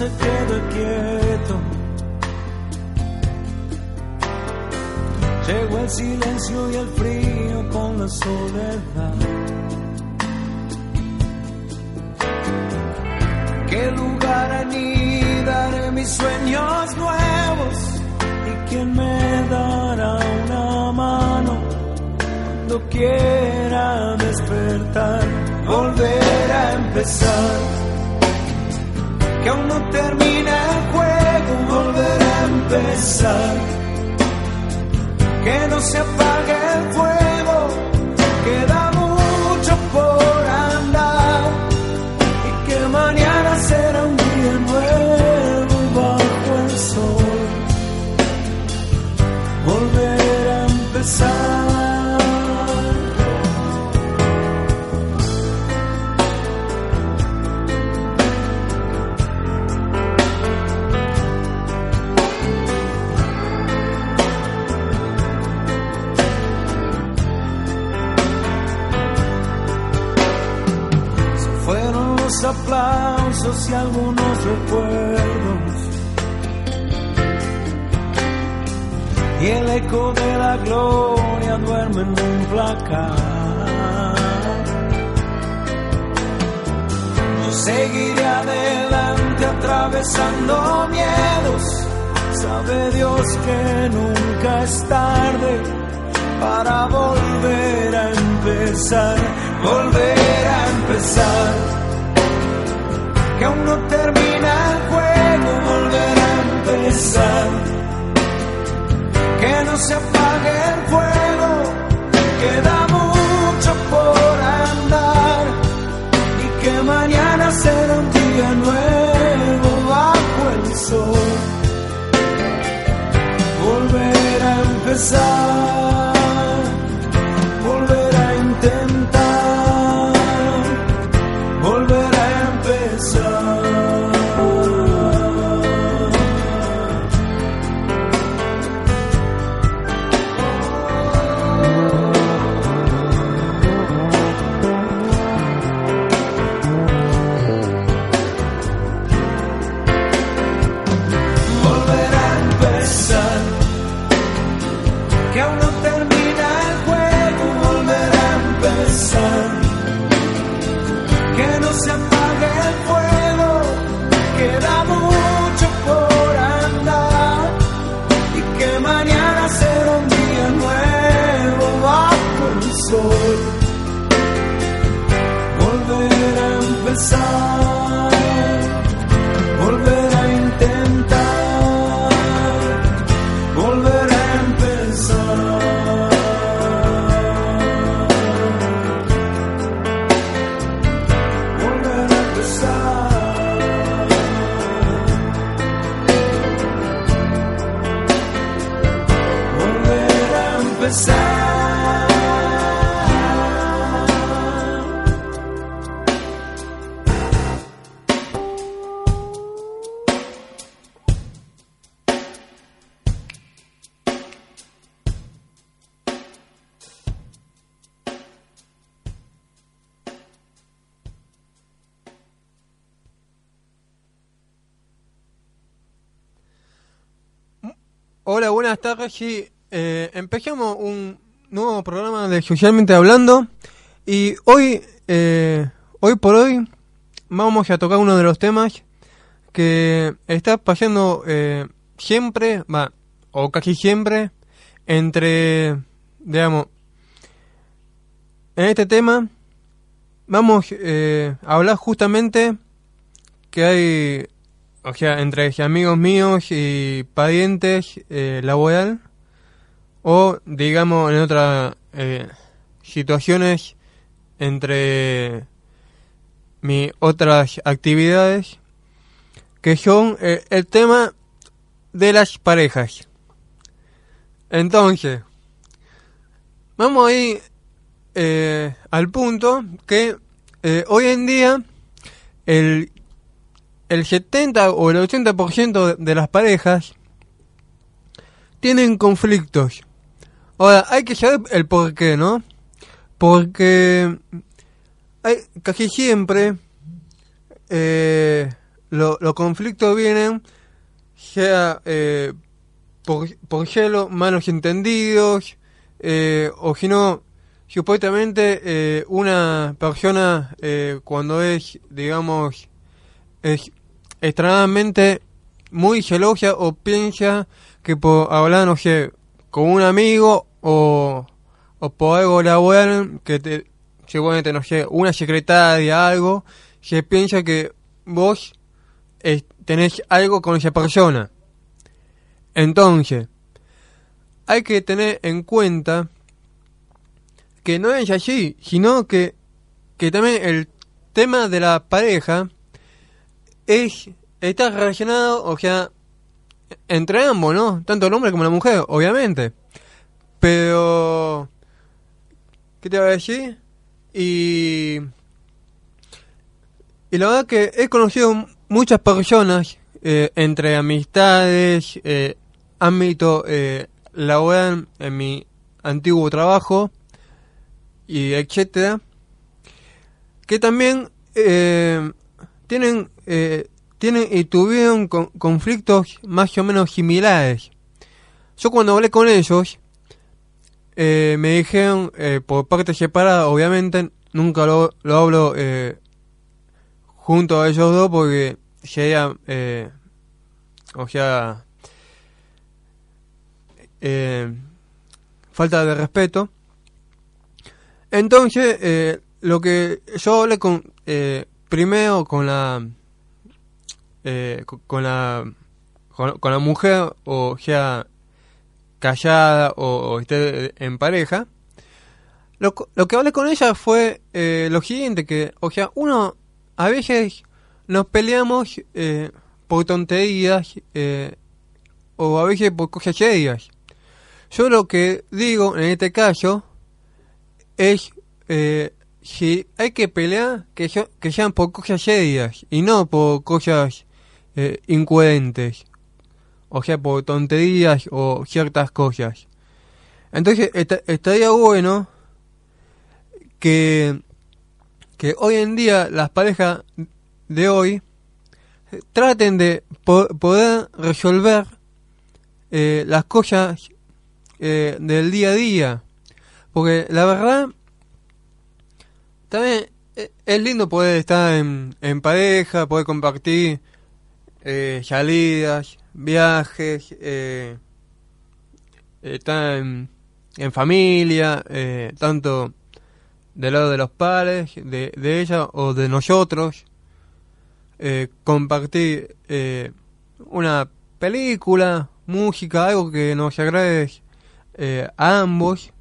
se queda quieto. Llegó el silencio y el frío con la soledad. ¿Qué lugar anidaré mis sueños nuevos? ¿Y quién me dará una mano cuando quiera despertar? Volver a empezar. Empezar. Que no se aplausos y algunos recuerdos. Y el eco de la gloria duerme en un placar. Yo seguiré adelante atravesando miedos. Sabe Dios que nunca es tarde para volver a empezar, volver a empezar. Que aún no termina el juego, volver a empezar. Que no se apague el fuego, queda mucho por andar. Y que mañana será un día nuevo bajo el sol. Volver a empezar Hola, buenas tardes. Eh, empezamos un nuevo programa de Socialmente Hablando y hoy, eh, hoy por hoy, vamos a tocar uno de los temas que está pasando eh, siempre, va, o casi siempre, entre, digamos, en este tema vamos eh, a hablar justamente que hay o sea, entre amigos míos y parientes eh, laboral o digamos en otras eh, situaciones entre mis otras actividades que son eh, el tema de las parejas. Entonces, vamos a ir eh, al punto que eh, hoy en día el el 70 o el 80% de las parejas tienen conflictos. Ahora, hay que saber el por qué, ¿no? Porque hay, casi siempre eh, lo- los conflictos vienen sea eh, por, por hielo, malos entendidos, eh, o si no, supuestamente eh, una persona cuando es, digamos, es extremadamente muy celosa o piensa que por hablar, no sé, con un amigo o, o por algo laboral, que te, seguramente, no sé, una secretaria, algo, se piensa que vos tenés algo con esa persona. Entonces, hay que tener en cuenta que no es así, sino que, que también el tema de la pareja es está relacionado, o sea, entre ambos, ¿no? Tanto el hombre como la mujer, obviamente. Pero, ¿qué te voy a decir? Y, y la verdad que he conocido muchas personas eh, entre amistades, eh, ámbito eh, laboral en mi antiguo trabajo y etcétera, que también eh, tienen eh, tienen y tuvieron con- conflictos más o menos similares. Yo cuando hablé con ellos eh, me dijeron eh, por parte separada, obviamente nunca lo, lo hablo eh, junto a ellos dos porque sería, eh, o sea, eh, falta de respeto. Entonces, eh, lo que yo hablé con, eh, primero con la, eh, co- con la, con, la mujer, o sea, callada o, esté en pareja, lo, lo que hablé con ella fue eh, lo siguiente, que, o sea, uno a veces nos peleamos eh, por tonterías eh, o a veces por cosas serias. Yo lo que digo en este caso es eh, si hay que pelear que, yo- que sean por cosas serias y no por cosas eh, incoherentes. O sea, por tonterías o ciertas cosas. Entonces, esta- estaría bueno que, que hoy en día las parejas de hoy traten de po- poder resolver eh, las cosas eh, del día a día. Porque la verdad, también eh, es lindo poder estar en, en pareja, poder compartir eh, salidas, viajes, eh, en, familia, eh, tanto del lado de los padres, de, de ella o de nosotros, eh, compartir una película, música, algo que nos agrade a ambos.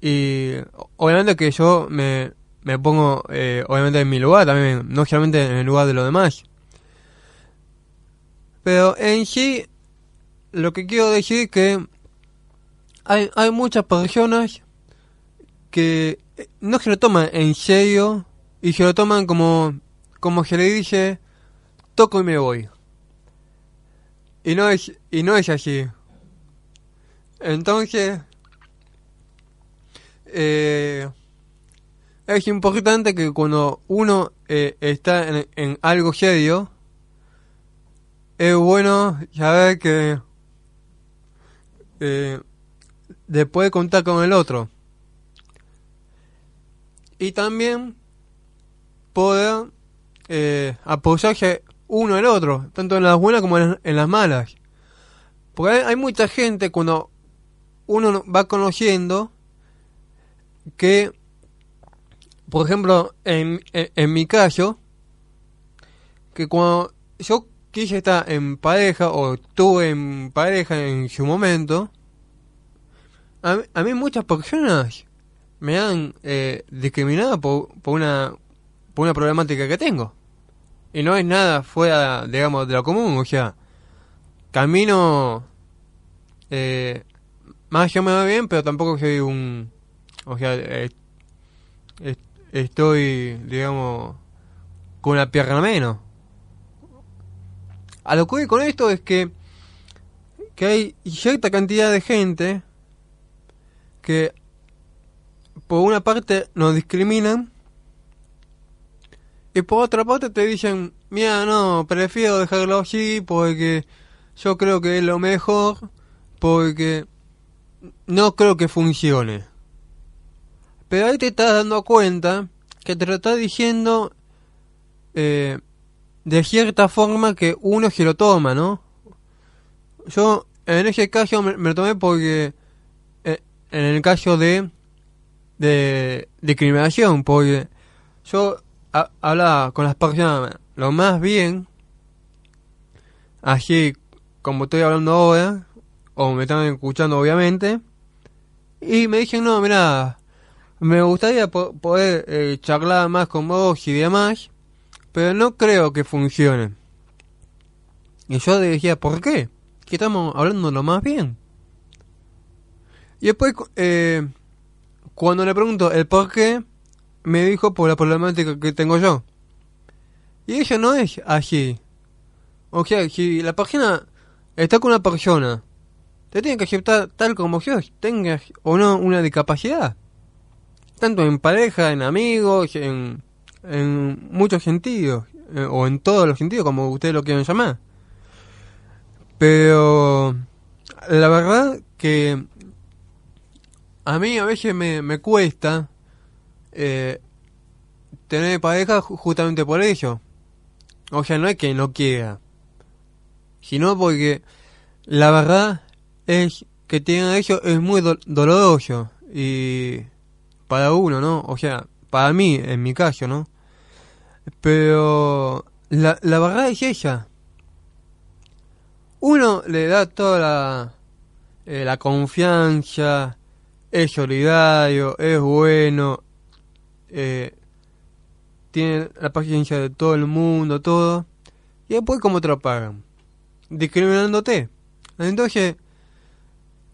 Y obviamente que yo me, me pongo obviamente en mi lugar también, no solamente en el lugar de los demás. Pero en sí, lo que quiero decir que hay, hay muchas personas que eh, no se lo toman en serio y se lo toman como, como se le dice, toco y me voy. Y no es, y no es así. Entonces, eh, es importante que cuando uno eh, está en, en algo serio, es bueno saber que eh, después de contar con el otro. Y también poder eh, apoyarse uno al otro, tanto en las buenas como en las, en las malas. Porque hay, hay mucha gente cuando uno va conociendo que, por ejemplo, en, en, en mi caso, que cuando yo quise estar en pareja o estuve en pareja en su momento, a, a mí muchas personas me han eh, discriminado por, una por una problemática que tengo. Y no es nada fuera, digamos, de lo común, o sea, camino eh, más yo me va bien, pero tampoco soy un, o sea, est- estoy, digamos, con una pierna menos. A lo que voy con esto es que, que hay cierta cantidad de gente que por una parte nos discriminan Y por otra parte te dicen, mira, no, prefiero dejarlo así porque yo creo que es lo mejor, porque no creo que funcione. Pero ahí te estás dando cuenta que te lo está diciendo eh, de cierta forma que uno se lo toma, ¿no? Yo en ese caso me, lo tomé porque eh, en el caso de de discriminación, porque yo ha- hablaba con las personas lo más bien, así como estoy hablando ahora, o me están escuchando obviamente, y me dicen, no, mira, me gustaría po- poder eh, charlar más con vos y demás, pero no creo que funcione. Y yo decía, ¿por qué? Que estamos hablando lo más bien. Y después, eh, cuando le pregunto el por qué, me dijo por la problemática que tengo yo. Y eso no es así. O sea, si la persona está con una persona, te tiene que aceptar tal como sos, tengas o no una discapacidad. Tanto en pareja, en amigos, en, en muchos sentidos, eh, o en todos los sentidos, como ustedes lo quieran llamar. Pero la verdad que a mí a veces me, me cuesta eh, tener pareja ju- justamente por ello. O sea, no es que no quiera, sino porque la verdad es que tener eso es muy do- doloroso y para uno, ¿no? O sea, para mí, en mi caso, ¿no? Pero la, la verdad es ella. Uno le da toda la, eh, confianza, es solidario, es bueno, eh, tiene la paciencia de todo el mundo, todo. Y después, ¿cómo te lo pagan? Discriminándote. Entonces,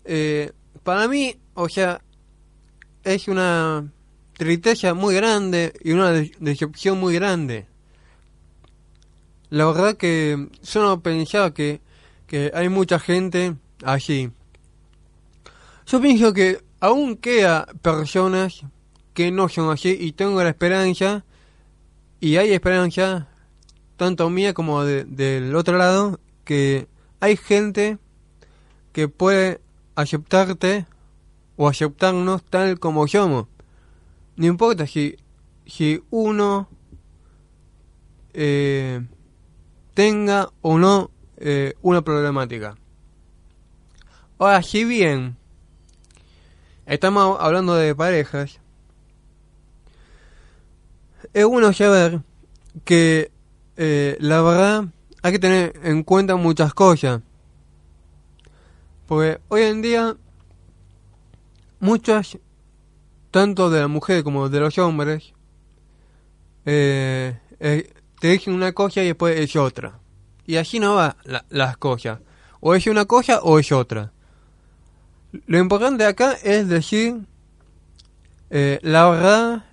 eh, para mí, o sea, es una tristeza muy grande y una de- decepción muy grande. La verdad que yo no pensaba que, que hay mucha gente allí. Yo pienso que aún queda personas que no son así y tengo la esperanza y hay esperanza tanto mía como de- del otro lado que hay gente que puede aceptarte o aceptarnos tal como somos. No importa si, si uno eh, tenga o no eh, una problemática. Ahora, si bien estamos hablando de parejas, es bueno saber que eh, la verdad hay que tener en cuenta muchas cosas. Porque hoy en día muchas, tanto de la mujer como de los hombres, eh, eh, te dicen una cosa y después es otra. Y así no va la- las cosas. O es una cosa o es otra. Lo importante acá es decir eh, la verdad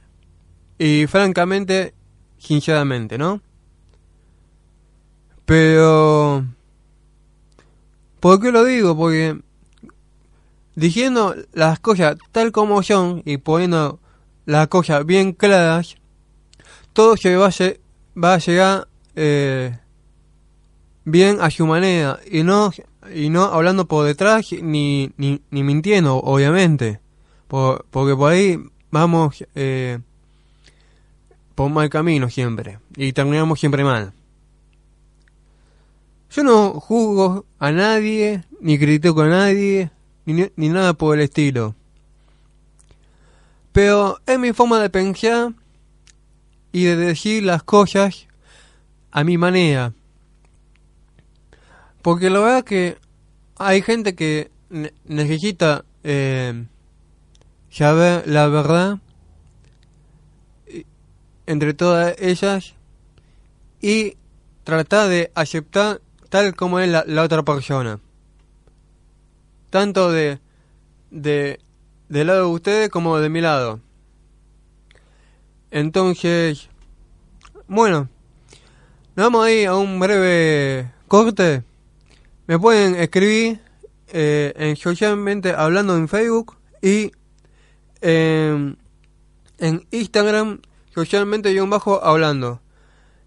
y francamente, sinceramente, ¿no? Pero... ¿Por qué lo digo? Porque diciendo las cosas tal como son y poniendo las cosas bien claras, todo se va a, va a llegar eh, bien a su manera y no y no hablando por detrás ni, ni, mintiendo, obviamente. Por- porque por ahí vamos eh, por mal camino siempre y terminamos siempre mal. Yo no juzgo a nadie, ni critico a nadie, ni, ni nada por el estilo. Pero es mi forma de pensar y de decir las cosas a mi manera. Porque la verdad que hay gente que ne- necesita eh, saber la verdad y- entre todas ellas y tratar de aceptar tal como es la otra persona tanto de, de del lado de ustedes como de mi lado. Entonces, bueno, nos vamos a ir a un breve corte. Me pueden escribir eh, en socialmente hablando en Facebook y em, en Instagram socialmente y bajo hablando.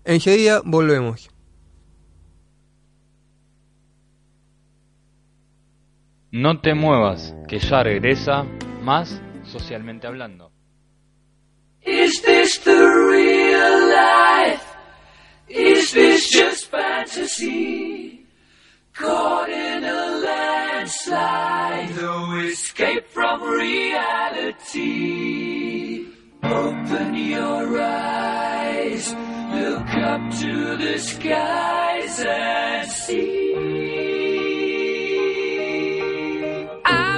Enseguida volvemos. No te muevas, que ya regresa más socialmente hablando. Is this the real life? Is this just fantasy? Caught in a landslide, no escape from reality. Open your eyes, look up to the skies and see.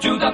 to the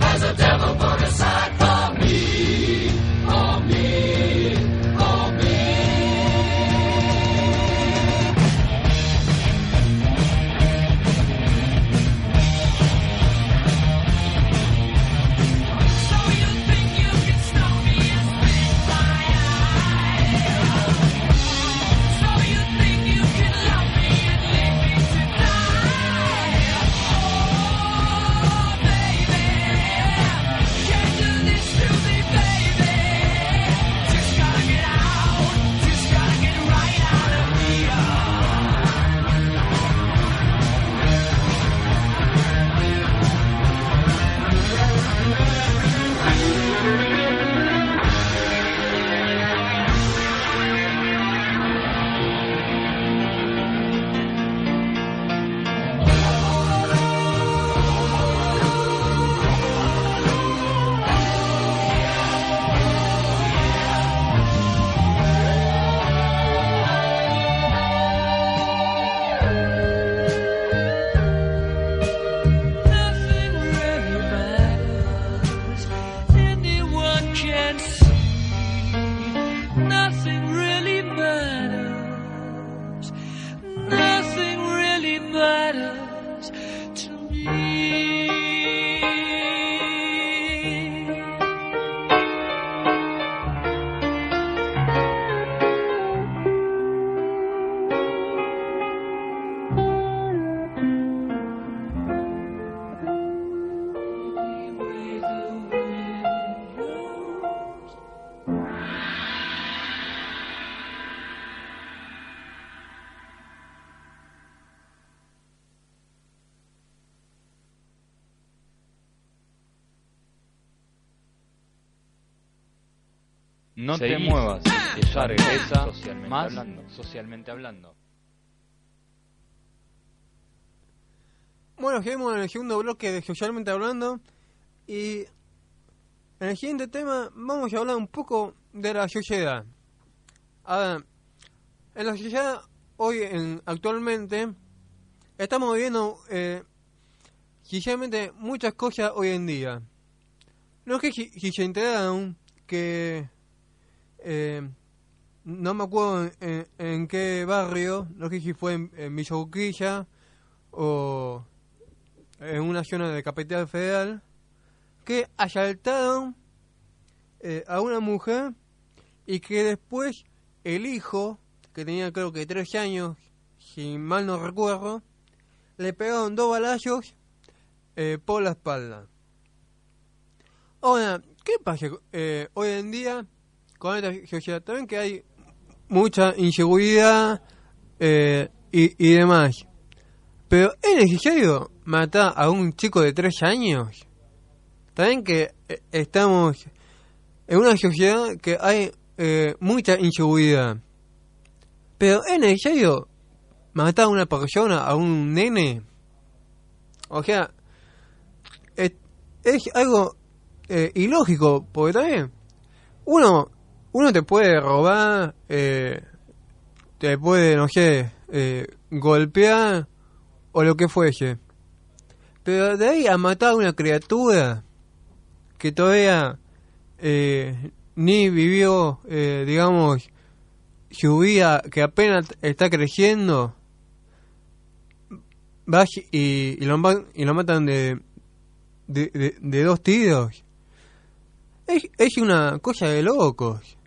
Te muevas, que ya regresa Socialmente más hablando. socialmente hablando. Bueno, seguimos en el segundo bloque de Socialmente Hablando. Y en el siguiente tema vamos a hablar un poco de la sociedad. A ver, en la sociedad hoy, en, actualmente, estamos viviendo eh, sinceramente muchas cosas hoy en día. No sé si, si se enteraron que eh, no me acuerdo en, en- qué barrio, no sé si fue en, Urquiza o en una zona de Capital Federal, que asaltaron eh, a una mujer y que después el hijo, que tenía creo que tres años, si mal no recuerdo, le pegaron dos balazos eh, por la espalda. Ahora, ¿qué pasa eh, hoy en día con esta sociedad? También que hay mucha inseguridad eh, y, y demás. Pero ¿es necesario matar a un chico de tres años? También que eh, estamos en una sociedad que hay eh, mucha inseguridad. Pero ¿es necesario matar a una persona, a un nene? O sea, es, es algo eh, ilógico, porque también uno, uno te puede robar, eh, te puede, no sé, eh, golpear o lo que fuese. Pero de ahí a matar a una criatura que todavía eh, ni vivió, eh, digamos, su vida, que apenas está creciendo, vas y, y, lo, y lo matan de, de, de- de dos tiros. Es, es una cosa de locos.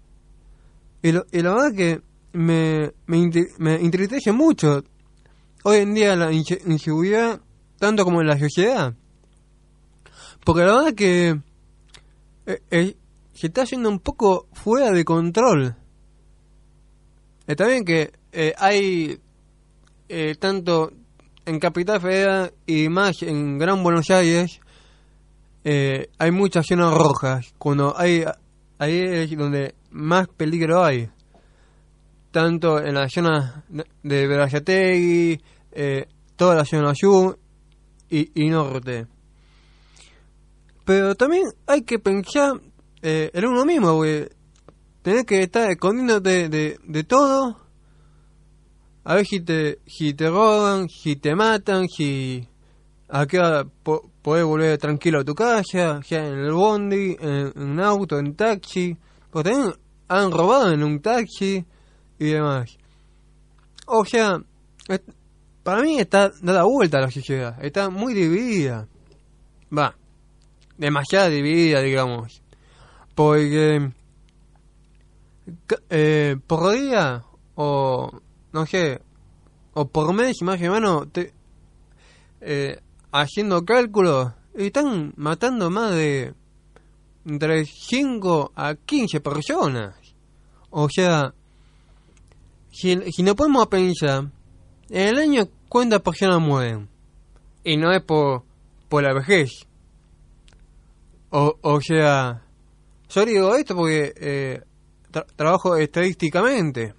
Y, lo- la verdad que me, me, me mucho hoy en día la inse- inseguridad, tanto como en la sociedad. Porque la verdad que eh, eh, se está yendo un poco fuera de control. Está bien que eh, hay eh, tanto en Capital Federal y más en Gran Buenos Aires, hay muchas zonas rojas. Cuando hay, ahí es donde más peligro hay. Tanto en la zona de Verazategui, eh, toda la zona sur y, y norte. Pero también hay que pensar eh, en uno mismo, porque tenés que estar escondiéndote de, de todo. A ver si te, si te roban, si te matan, si a qué hora po- podés volver tranquilo a tu casa, ya en el bondi, en, en un auto, en taxi. Porque también han robado en un taxi y demás. O sea, para mí está dada vuelta la sociedad, está muy dividida. Va, demasiado dividida, digamos. Porque eh, por día o no sé o por mes más o menos eh, haciendo cálculos están matando más de entre 5 a 15 personas o sea si, si no podemos pensar en el año cuántas personas mueren y no es por por la vejez o, o sea yo digo esto porque eh, tra- trabajo estadísticamente.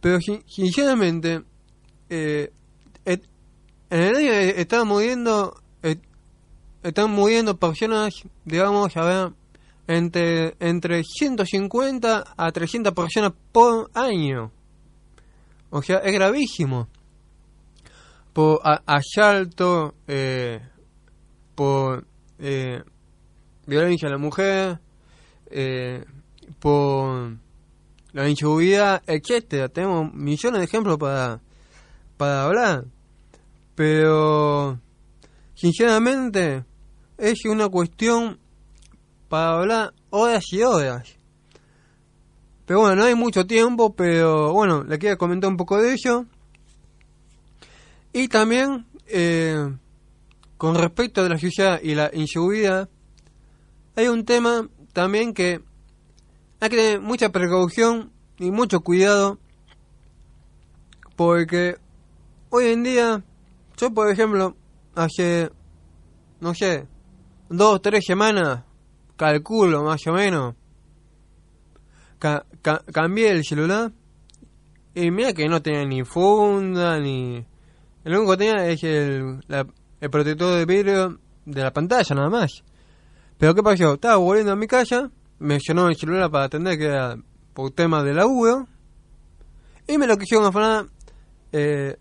Pero sin- sinceramente, eh, en el año eh, están muriendo, están muriendo personas, digamos, a ver, entre, entre 150 a 300 personas por año. O sea, es gravísimo. Por asalto, eh, por eh, violencia a la mujer, eh, por la inseguridad, etcétera. Tenemos millones de ejemplos para, para hablar. Pero, sinceramente, es una cuestión para hablar horas y horas. Pero bueno, no hay mucho tiempo, pero bueno, le quiero comentar un poco de ello. Y también, eh, con respecto a la sociedad y la inseguridad, hay un tema también que hay que tener mucha precaución y mucho cuidado porque hoy en día yo por ejemplo hace no sé dos tres semanas calculo más o menos. Ca- ca- cambié el celular y mira que no tenía ni funda ni... El único que tenía es el, la- el protector de vidrio de la pantalla nada más. Pero ¿qué pasó? Estaba volviendo a mi casa, me llenó el celular para atender que era por tema de laburo y me lo quisieron afanar eh,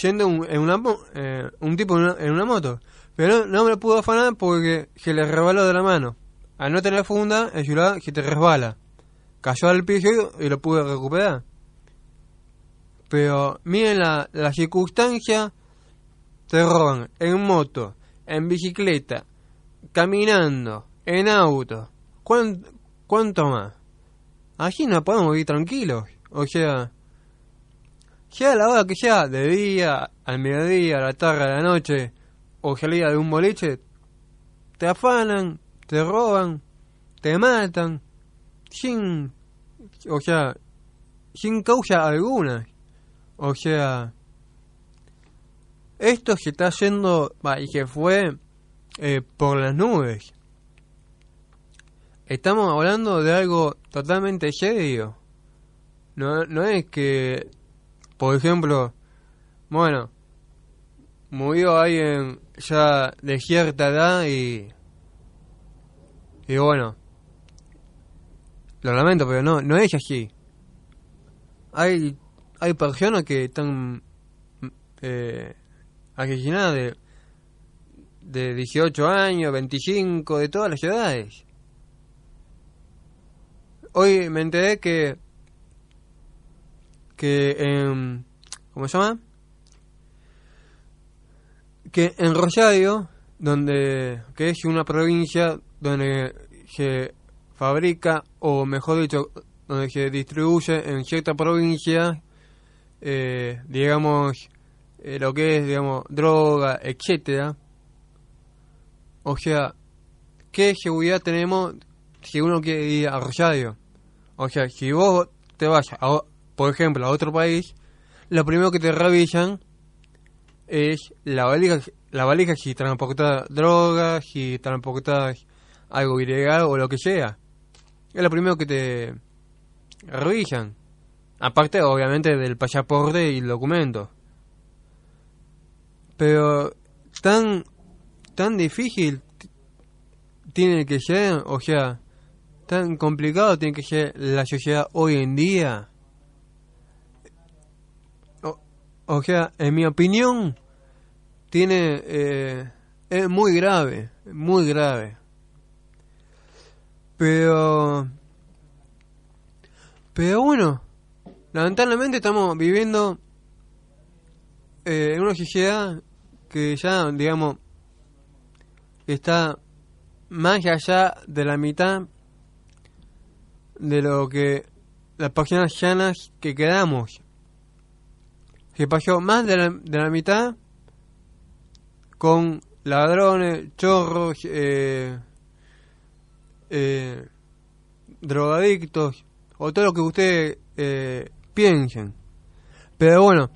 yendo un- eh, un tipo en una, en una moto. Pero no, me lo pudo afanar porque se le resbaló de la mano. Al no tener funda, el celular se te resbala. Cayó al piso y lo pude recuperar. Pero miren la, la circunstancia, te roban en moto, en bicicleta, caminando, en auto. ¿Cuán- ¿Cuánto más? Así no podemos vivir tranquilos. O sea, sea la hora que sea, de día, al mediodía, a la tarde, a la noche, o salida de un boliche, te afanan, te roban, te matan, sin, o sea, sin causa alguna. O sea, esto se está yendo, y que fue eh, por las nubes. Estamos hablando de algo totalmente serio. No, no es que, por ejemplo, bueno, murió alguien ya de cierta edad y. Y bueno, lo lamento, pero no, no es así. Hay, hay personas que están eh, asesinadas de, de 18 años, 25, de todas las edades. Hoy me enteré que que en ¿cómo se llama? Que en Rosario, donde que es una provincia donde se fabrica o mejor dicho, donde se distribuye en cierta provincia eh, digamos eh, lo que es digamos droga, etcétera. O sea, ¿qué seguridad tenemos si uno quiere ir a Rosario? O sea, si vos te vas, a, por ejemplo, a otro país, lo primero que te revisan es la valija, la valija si transportas drogas, si transportas algo ilegal o lo que sea. Es lo primero que te revisan. Aparte, obviamente, del pasaporte y el documento. Pero tan tan difícil tiene que ser, o sea, tan complicado tiene que ser la sociedad hoy en día. O sea, en mi opinión, tiene eh, es muy grave, muy grave. Pero pero bueno, lamentablemente estamos viviendo eh, en una sociedad que ya, digamos, está más allá de la mitad de lo que las personas llanas que quedamos. Se pasó más de la, de la mitad con ladrones, chorros, eh, eh, drogadictos, o todo lo que ustedes eh, piensen. Pero bueno,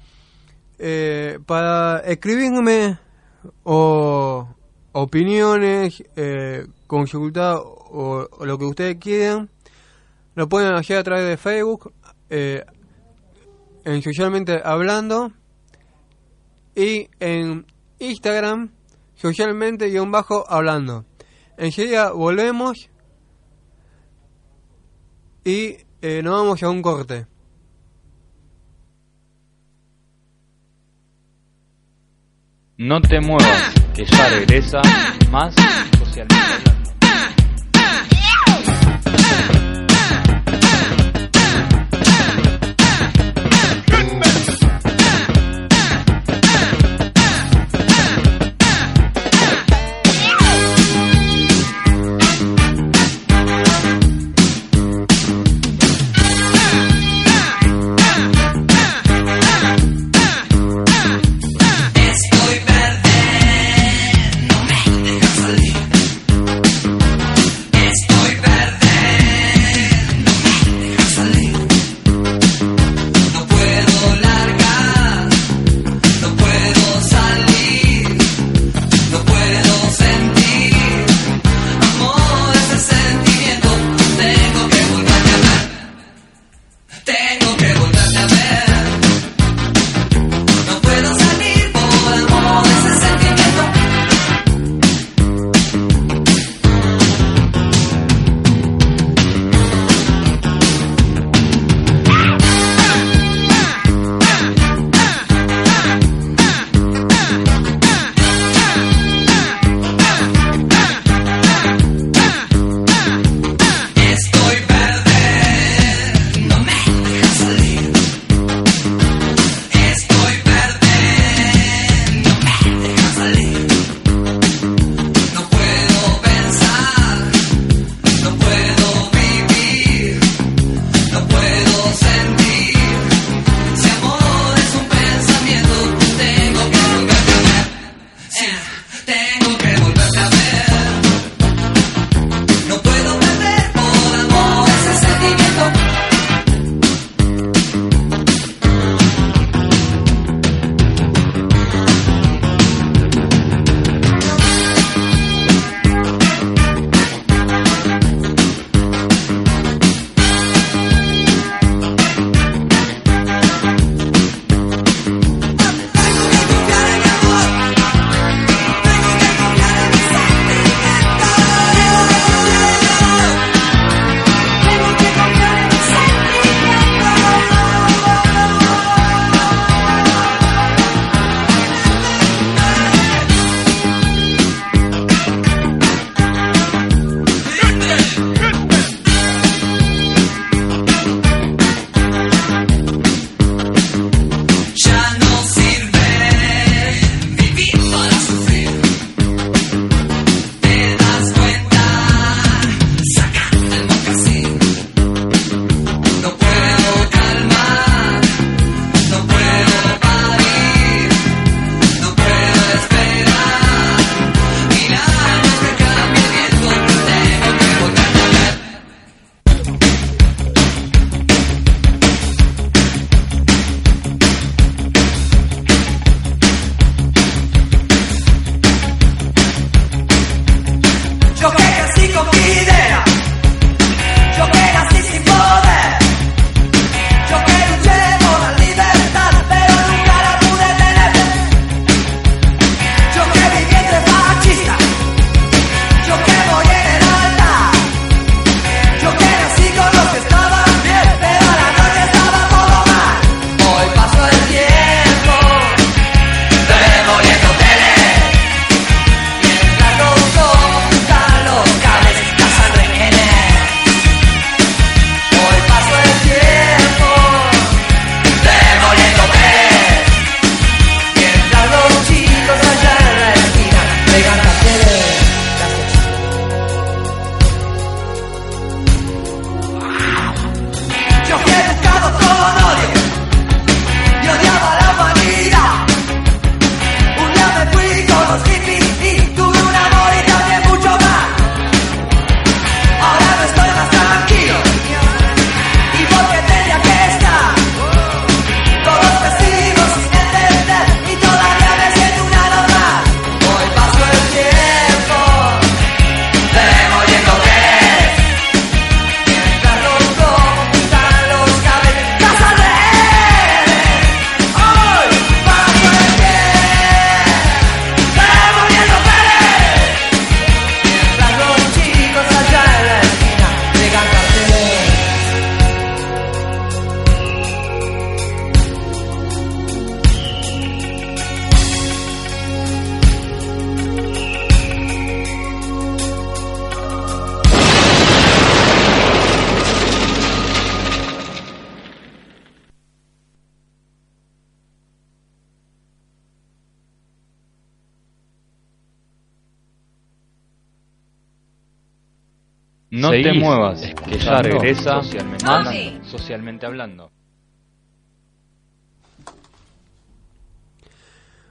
eh, para escribirme o opiniones, consultar o, o lo que ustedes quieran, lo pueden hacer a través de Facebook, en Socialmente Hablando, y en Instagram, Socialmente-Hablando. Enseguida volvemos y eh, nos vamos a un corte. No te muevas, que ya regresa más socialmente Muevas, que ya regresa Socialmente Hablando. socialmente hablando.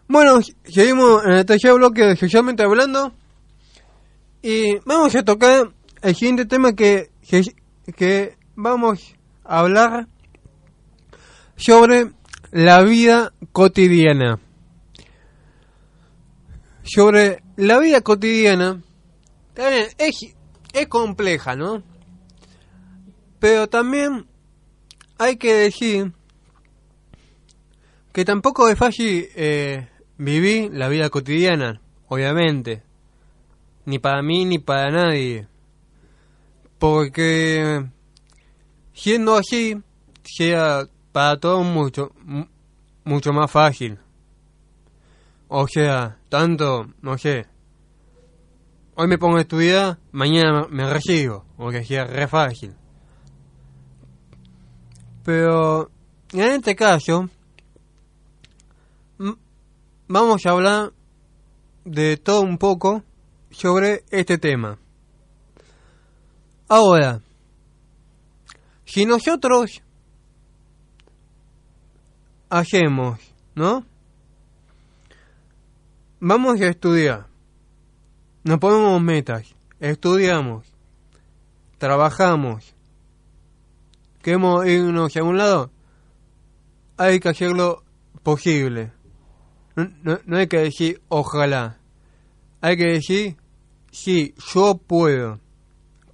Bueno, seguimos en el tercer bloque de Socialmente Hablando. Y vamos a tocar el siguiente tema que, que, que vamos a hablar sobre la vida cotidiana. Sobre la vida cotidiana. también es, es compleja, ¿no? Pero también hay que decir que tampoco es fácil eh, vivir la vida cotidiana, obviamente. Ni para mí ni para nadie. Porque siendo así, sea para todos mucho, mu- mucho más fácil. O sea, tanto, no sé. Hoy me pongo a estudiar, mañana me recibo. O que sea re fácil. Pero, en este caso, vamos a hablar de todo un poco sobre este tema. Ahora, si nosotros hacemos, ¿no? Vamos a estudiar, nos ponemos metas, estudiamos, trabajamos, queremos irnos a un lado, hay que hacerlo posible. No, hay que decir ojalá. Hay que decir sí, yo puedo.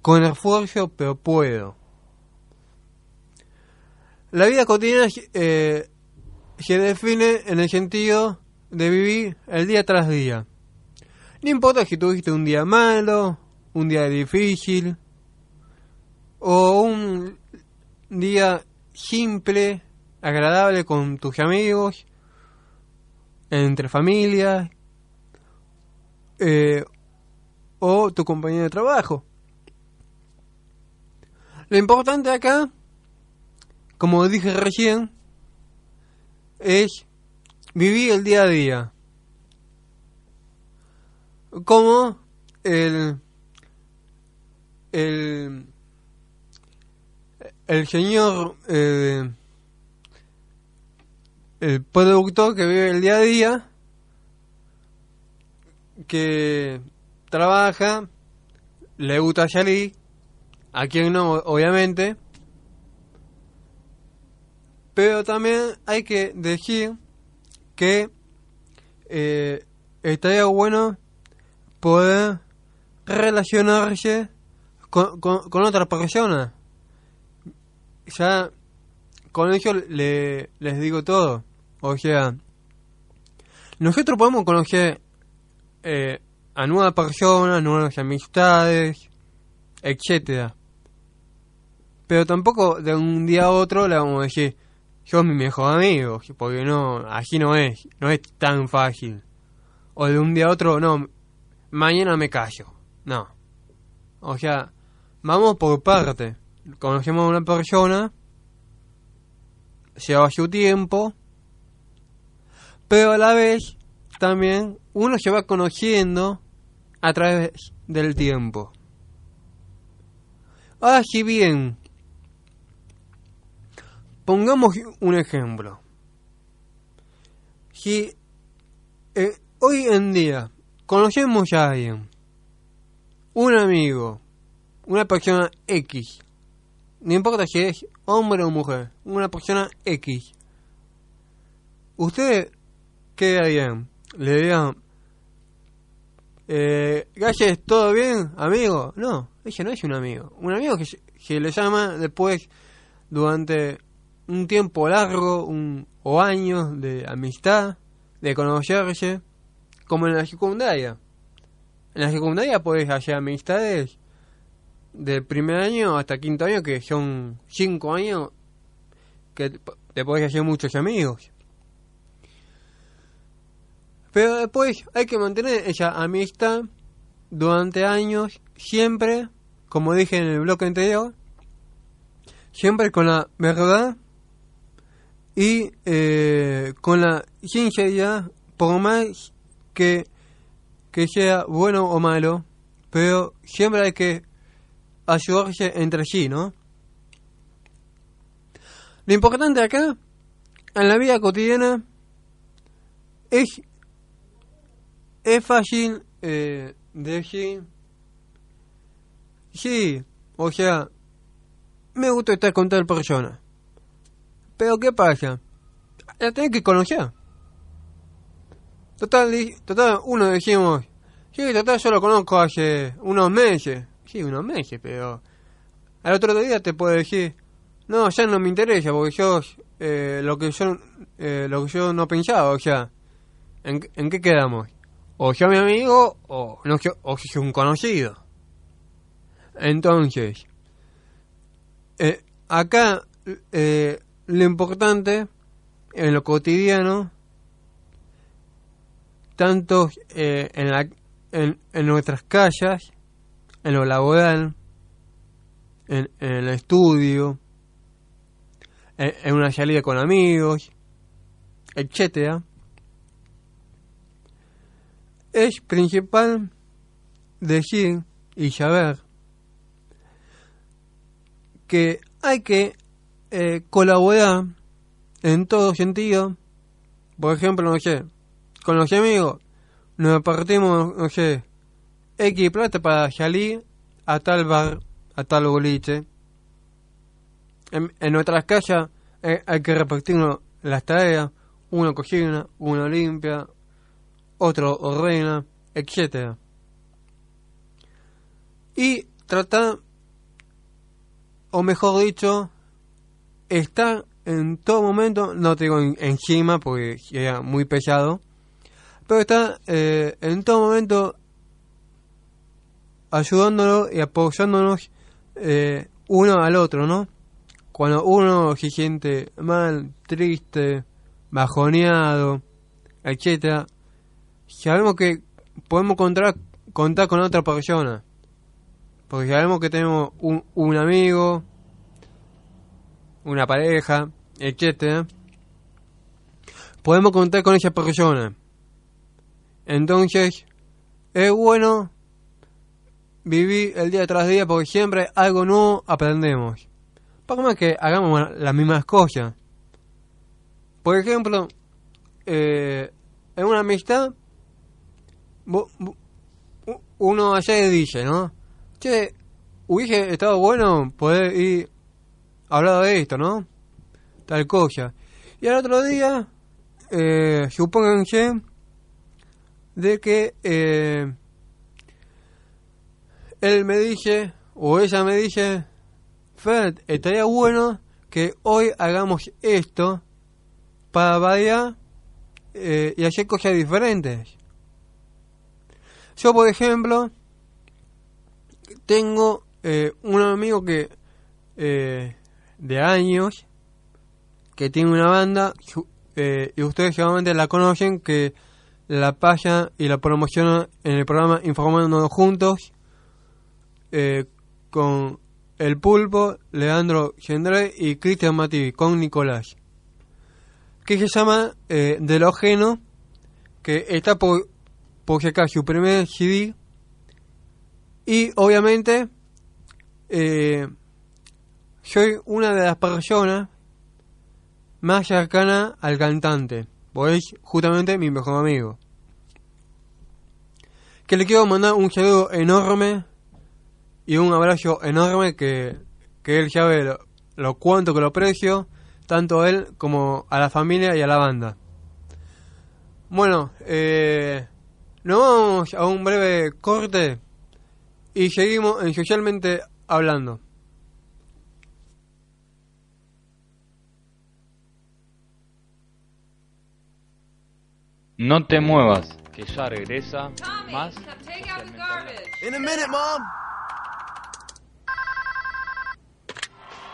Con esfuerzo, pero puedo. La vida cotidiana eh, se define en el sentido de vivir el día tras día. No importa si tuviste un día malo, un día difícil, o un día simple, agradable con tus amigos, entre familias, eh, o tu compañero de trabajo. Lo importante acá, como dije recién, es vivir el día a día. Como el, el, el señor, eh, el productor que vive el día a día, que trabaja, le gusta salir, a quien no, obviamente, pero también hay que decir que eh, estaría bueno poder relacionarse con, con, con otra persona. Ya con ello le, les digo todo. O sea, nosotros podemos conocer eh, a nuevas personas, nuevas amistades, etcétera. Pero tampoco de un día a otro le vamos a decir, yo mi mejor amigo, porque no, así no es, no es tan fácil. O de un día a otro, no, mañana me callo. No. O sea, vamos por parte. Conocemos a una persona, lleva su tiempo, pero a la vez también uno se va conociendo a través del tiempo. Ahora, si bien, pongamos un ejemplo. Si eh, hoy en día conocemos a alguien, un amigo, una persona X, no importa si es hombre o mujer, una persona X, ¿usted qué harían? Le dirían, eh, Galles, ¿todo bien, amigo? No, ella no es un amigo. Un amigo que, se- le llama después, durante un tiempo largo un, o años de amistad, de conocerse, como en la secundaria. En la secundaria puedes hacer amistades del primer año hasta quinto año, que son cinco años, que te- puedes hacer muchos amigos. Pero después hay que mantener esa amistad durante años, siempre, como dije en el bloque anterior, siempre con la verdad y eh, con la sinceridad, por más que, que sea bueno o malo, pero siempre hay que ayudarse entre sí, ¿no? Lo importante acá, en la vida cotidiana, es, es fácil eh, decir, sí, o sea, me gusta estar con tal persona. Pero ¿qué pasa? La tenés que conocer. Total, total, uno decimos, sí, total, yo lo conozco hace unos meses. Sí, unos meses, pero al otro día te puedo decir, no, ya no me interesa, porque yo, eh, lo que yo, eh, lo que yo no pensaba, o sea, ¿en, en qué quedamos? O yo mi amigo, o no, yo- o yo un conocido. Entonces, eh, acá eh, lo importante en lo cotidiano, tanto eh, en, la, en, en nuestras calles, en lo laboral, en, el estudio, en, en una salida con amigos, etcétera, es principal decir y saber que hay que eh, colaborar en todo sentido. Por ejemplo, no sé, con los amigos nos partimos, no sé, X plata para salir a tal bar, a tal boliche. En, en nuestras casas eh, hay que repartirnos las tareas. Uno cocina, uno limpia, otro ordena, etcétera. Y tratar o mejor dicho, estar en todo momento, no te digo en- encima porque sería muy pesado, pero está eh, en todo momento ayudándonos y apoyándonos eh, uno al otro, ¿no? Cuando uno se siente mal, triste, bajoneado, etcétera, sabemos que podemos contar, contar con otra persona. Porque sabemos que tenemos un, un amigo, una pareja, etcétera. Podemos contar con esa persona. Entonces, es bueno vivir el día tras día porque siempre algo nuevo aprendemos. Por más que hagamos las mismas cosas. Por ejemplo, eh, en una amistad, uno ayer dice, ¿no? Che, hubiese estado bueno poder ir a hablar de esto, ¿no? Tal cosa. Y al otro día, eh, supónganse de que eh, él me dice, o ella me dice, Fred, estaría bueno que hoy hagamos esto para variar eh, y hacer cosas diferentes. Yo, por ejemplo, tengo eh, un amigo que de años que tiene una banda y ustedes seguramente la conocen que la pasa y la promociona en el programa Informándonos Juntos eh, con El Pulpo, Leandro Gendré y Cristian Mativi con Nicolás que se llama eh, De lo que está por, por sacar su primer CD y obviamente eh, soy una de las personas más cercana al cantante, porque es justamente mi mejor amigo. Que le quiero mandar un saludo enorme y un abrazo enorme que, que él sabe lo, lo cuánto que lo aprecio, tanto a él como a la familia y a la banda. Bueno, eh, nos vamos a un breve corte y seguimos en Socialmente Hablando. No te muevas, que ya regresa Tommy, más come take out the socialmente hablando. garbage. In a minute, Mom.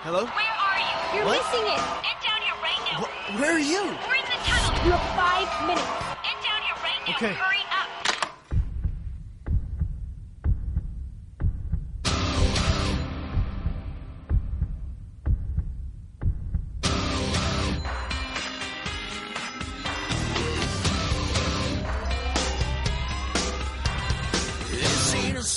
Hello? Where are you? You're What? missing it. Get down here right now. Wh- where are you? We're in the tunnel. You have five minutes. Get down here right now. Okay. Hurry up.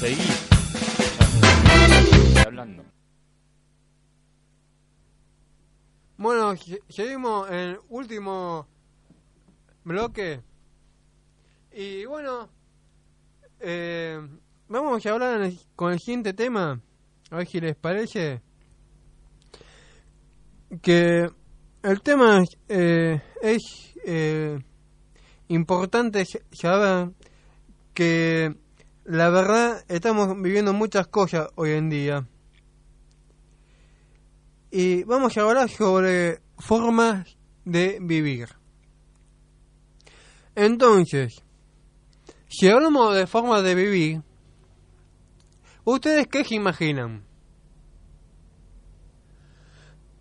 seguir. Hablando. Bueno, seguimos en último bloque. Y bueno, eh, vamos a hablar con el siguiente tema. A ver si les parece. Que el tema eh, es eh, importante saber que la verdad estamos viviendo muchas cosas hoy en día. Y vamos a hablar sobre formas de vivir. Entonces, si hablamos de formas de vivir, ¿ustedes qué se imaginan?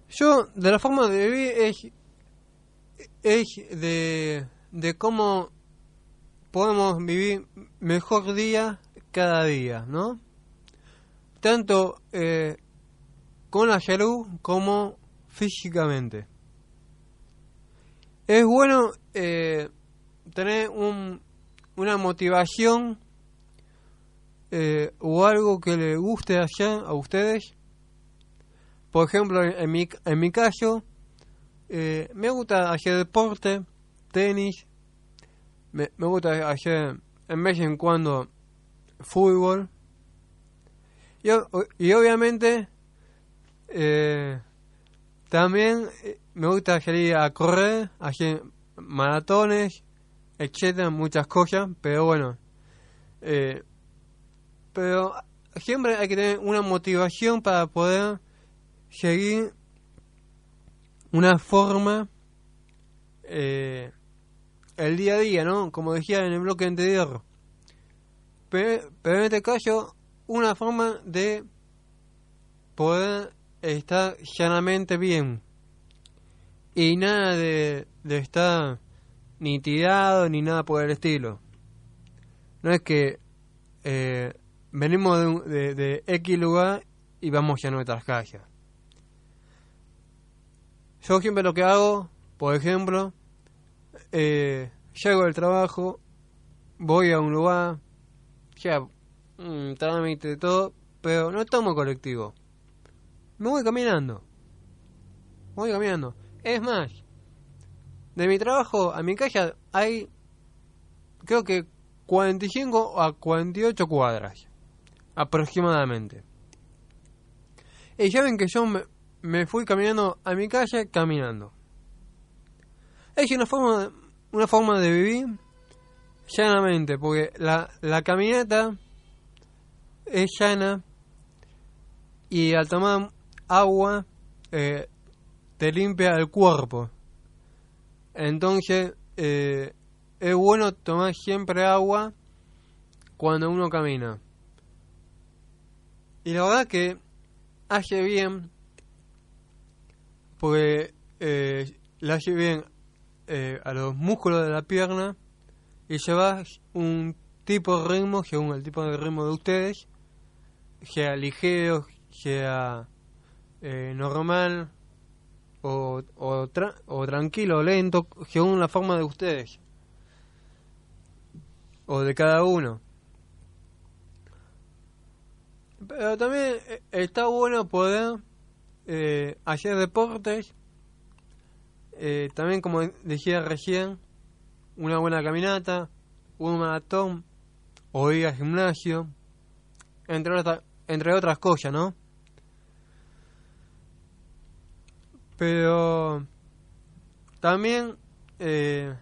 Yo, de la forma de vivir es, es de, de cómo podemos vivir mejor día cada día, ¿no? Tanto eh, con la salud como físicamente. Es bueno eh, tener un, una motivación eh, o algo que le guste hacer a ustedes. Por ejemplo, en mi, en mi caso, eh, me gusta hacer deporte, tenis, me, gusta hacer en vez en cuando fútbol. Y, y obviamente eh, también eh, me gusta salir a correr, hacer maratones, etcétera, muchas cosas, pero bueno. eh, pero siempre hay que tener una motivación para poder seguir una forma eh, el día a día, ¿no? Como decía en el bloque anterior. Pero, pero en este caso, una forma de poder estar llanamente bien. Y nada de, estar ni tirado ni nada por el estilo. No es que eh, venimos de, un- de, de X lugar y vamos a nuestras casas. Yo siempre lo que hago, por ejemplo, eh, llego del trabajo, voy a un lugar, ya, mm, trámite todo, pero no tomo colectivo. Me voy caminando. Voy caminando. Es más, de mi trabajo a mi casa hay, creo que 45 a 48 cuadras, aproximadamente. Y ya ven que yo me fui caminando a mi calle caminando. Es una forma, de- una forma de vivir llanamente, porque la, la caminata es llana y al tomar agua eh, te limpia el cuerpo. Entonces eh, es bueno tomar siempre agua cuando uno camina. Y la verdad que hace bien porque eh, le hace bien eh, a los músculos de la pierna y lleva un tipo de ritmo según el tipo de ritmo de ustedes, sea ligero, sea eh, normal o, o, tra- o tranquilo o lento, según la forma de ustedes o de cada uno. Pero también eh, está bueno poder eh, hacer deportes, eh, también como decía recién, una buena caminata, un maratón o ir al gimnasio, entre, entre otras cosas, ¿no? Pero también eh,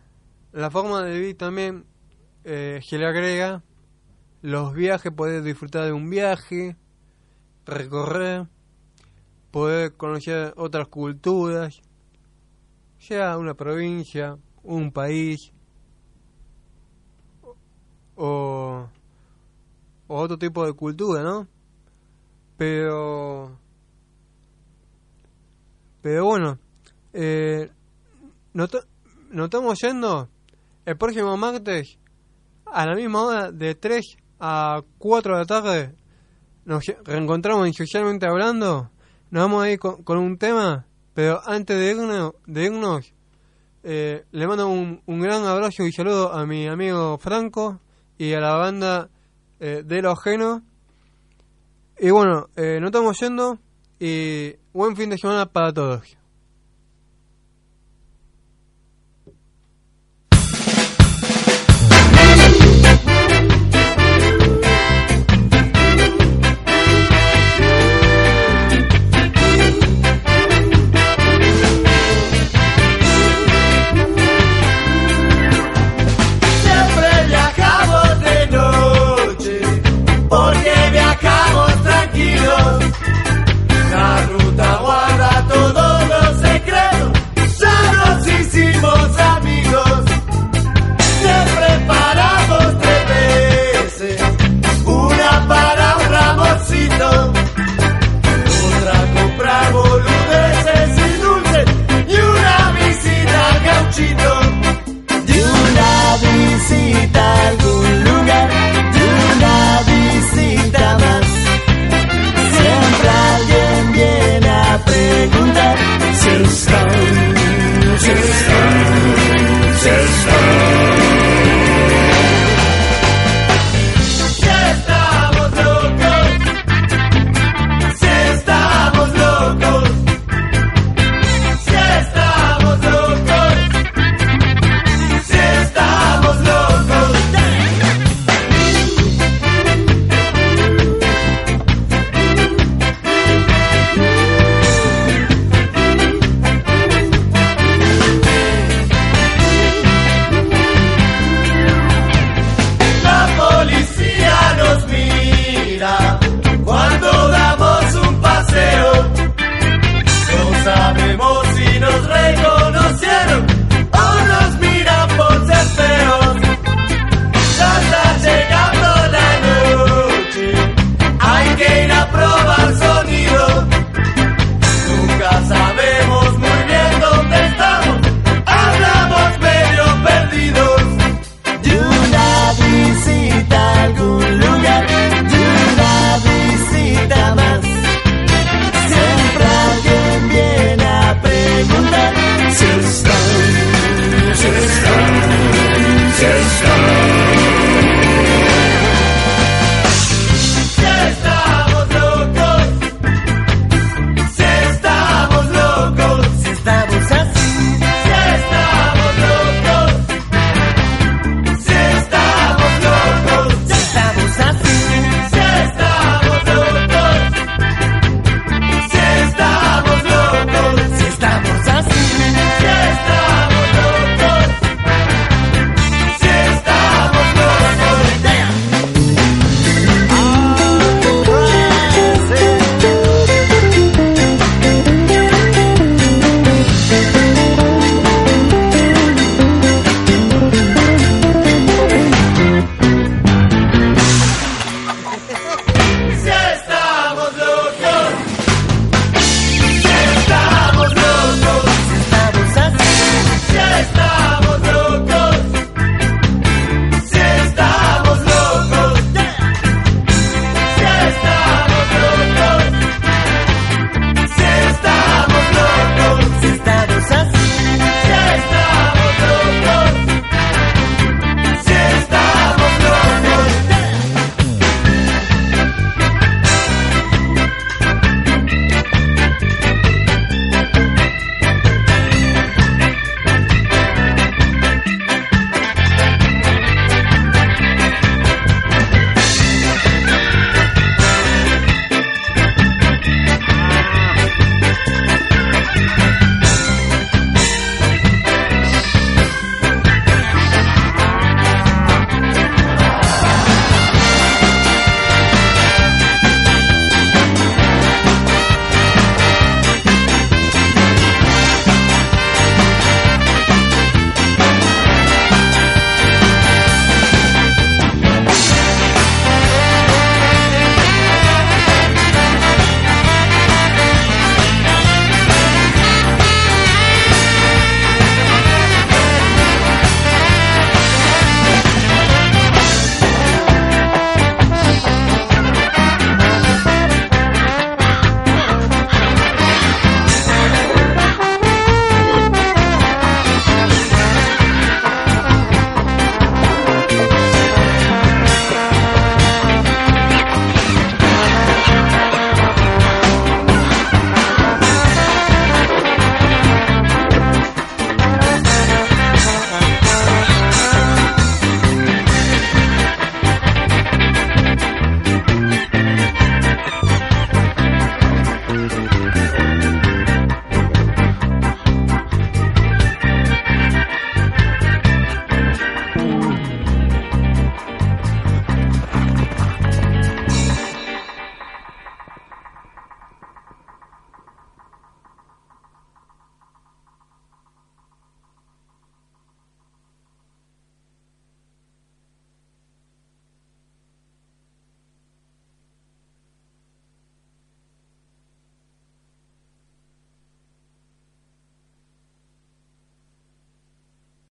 la forma de vivir también eh, se le agrega los viajes, poder disfrutar de un viaje, recorrer, poder conocer otras culturas, sea una provincia, un país o, otro tipo de cultura, ¿no? Pero pero bueno, eh, nos, estamos yendo el próximo martes a la misma hora de 3 a 4 de la tarde. Nos reencontramos en Socialmente Hablando. Nos vamos a ir con un tema, pero antes de irnos, eh, le mando un, un gran abrazo y saludo a mi amigo Franco y a la banda eh, de lo ajeno. Y bueno, eh, nos estamos yendo y buen fin de semana para todos.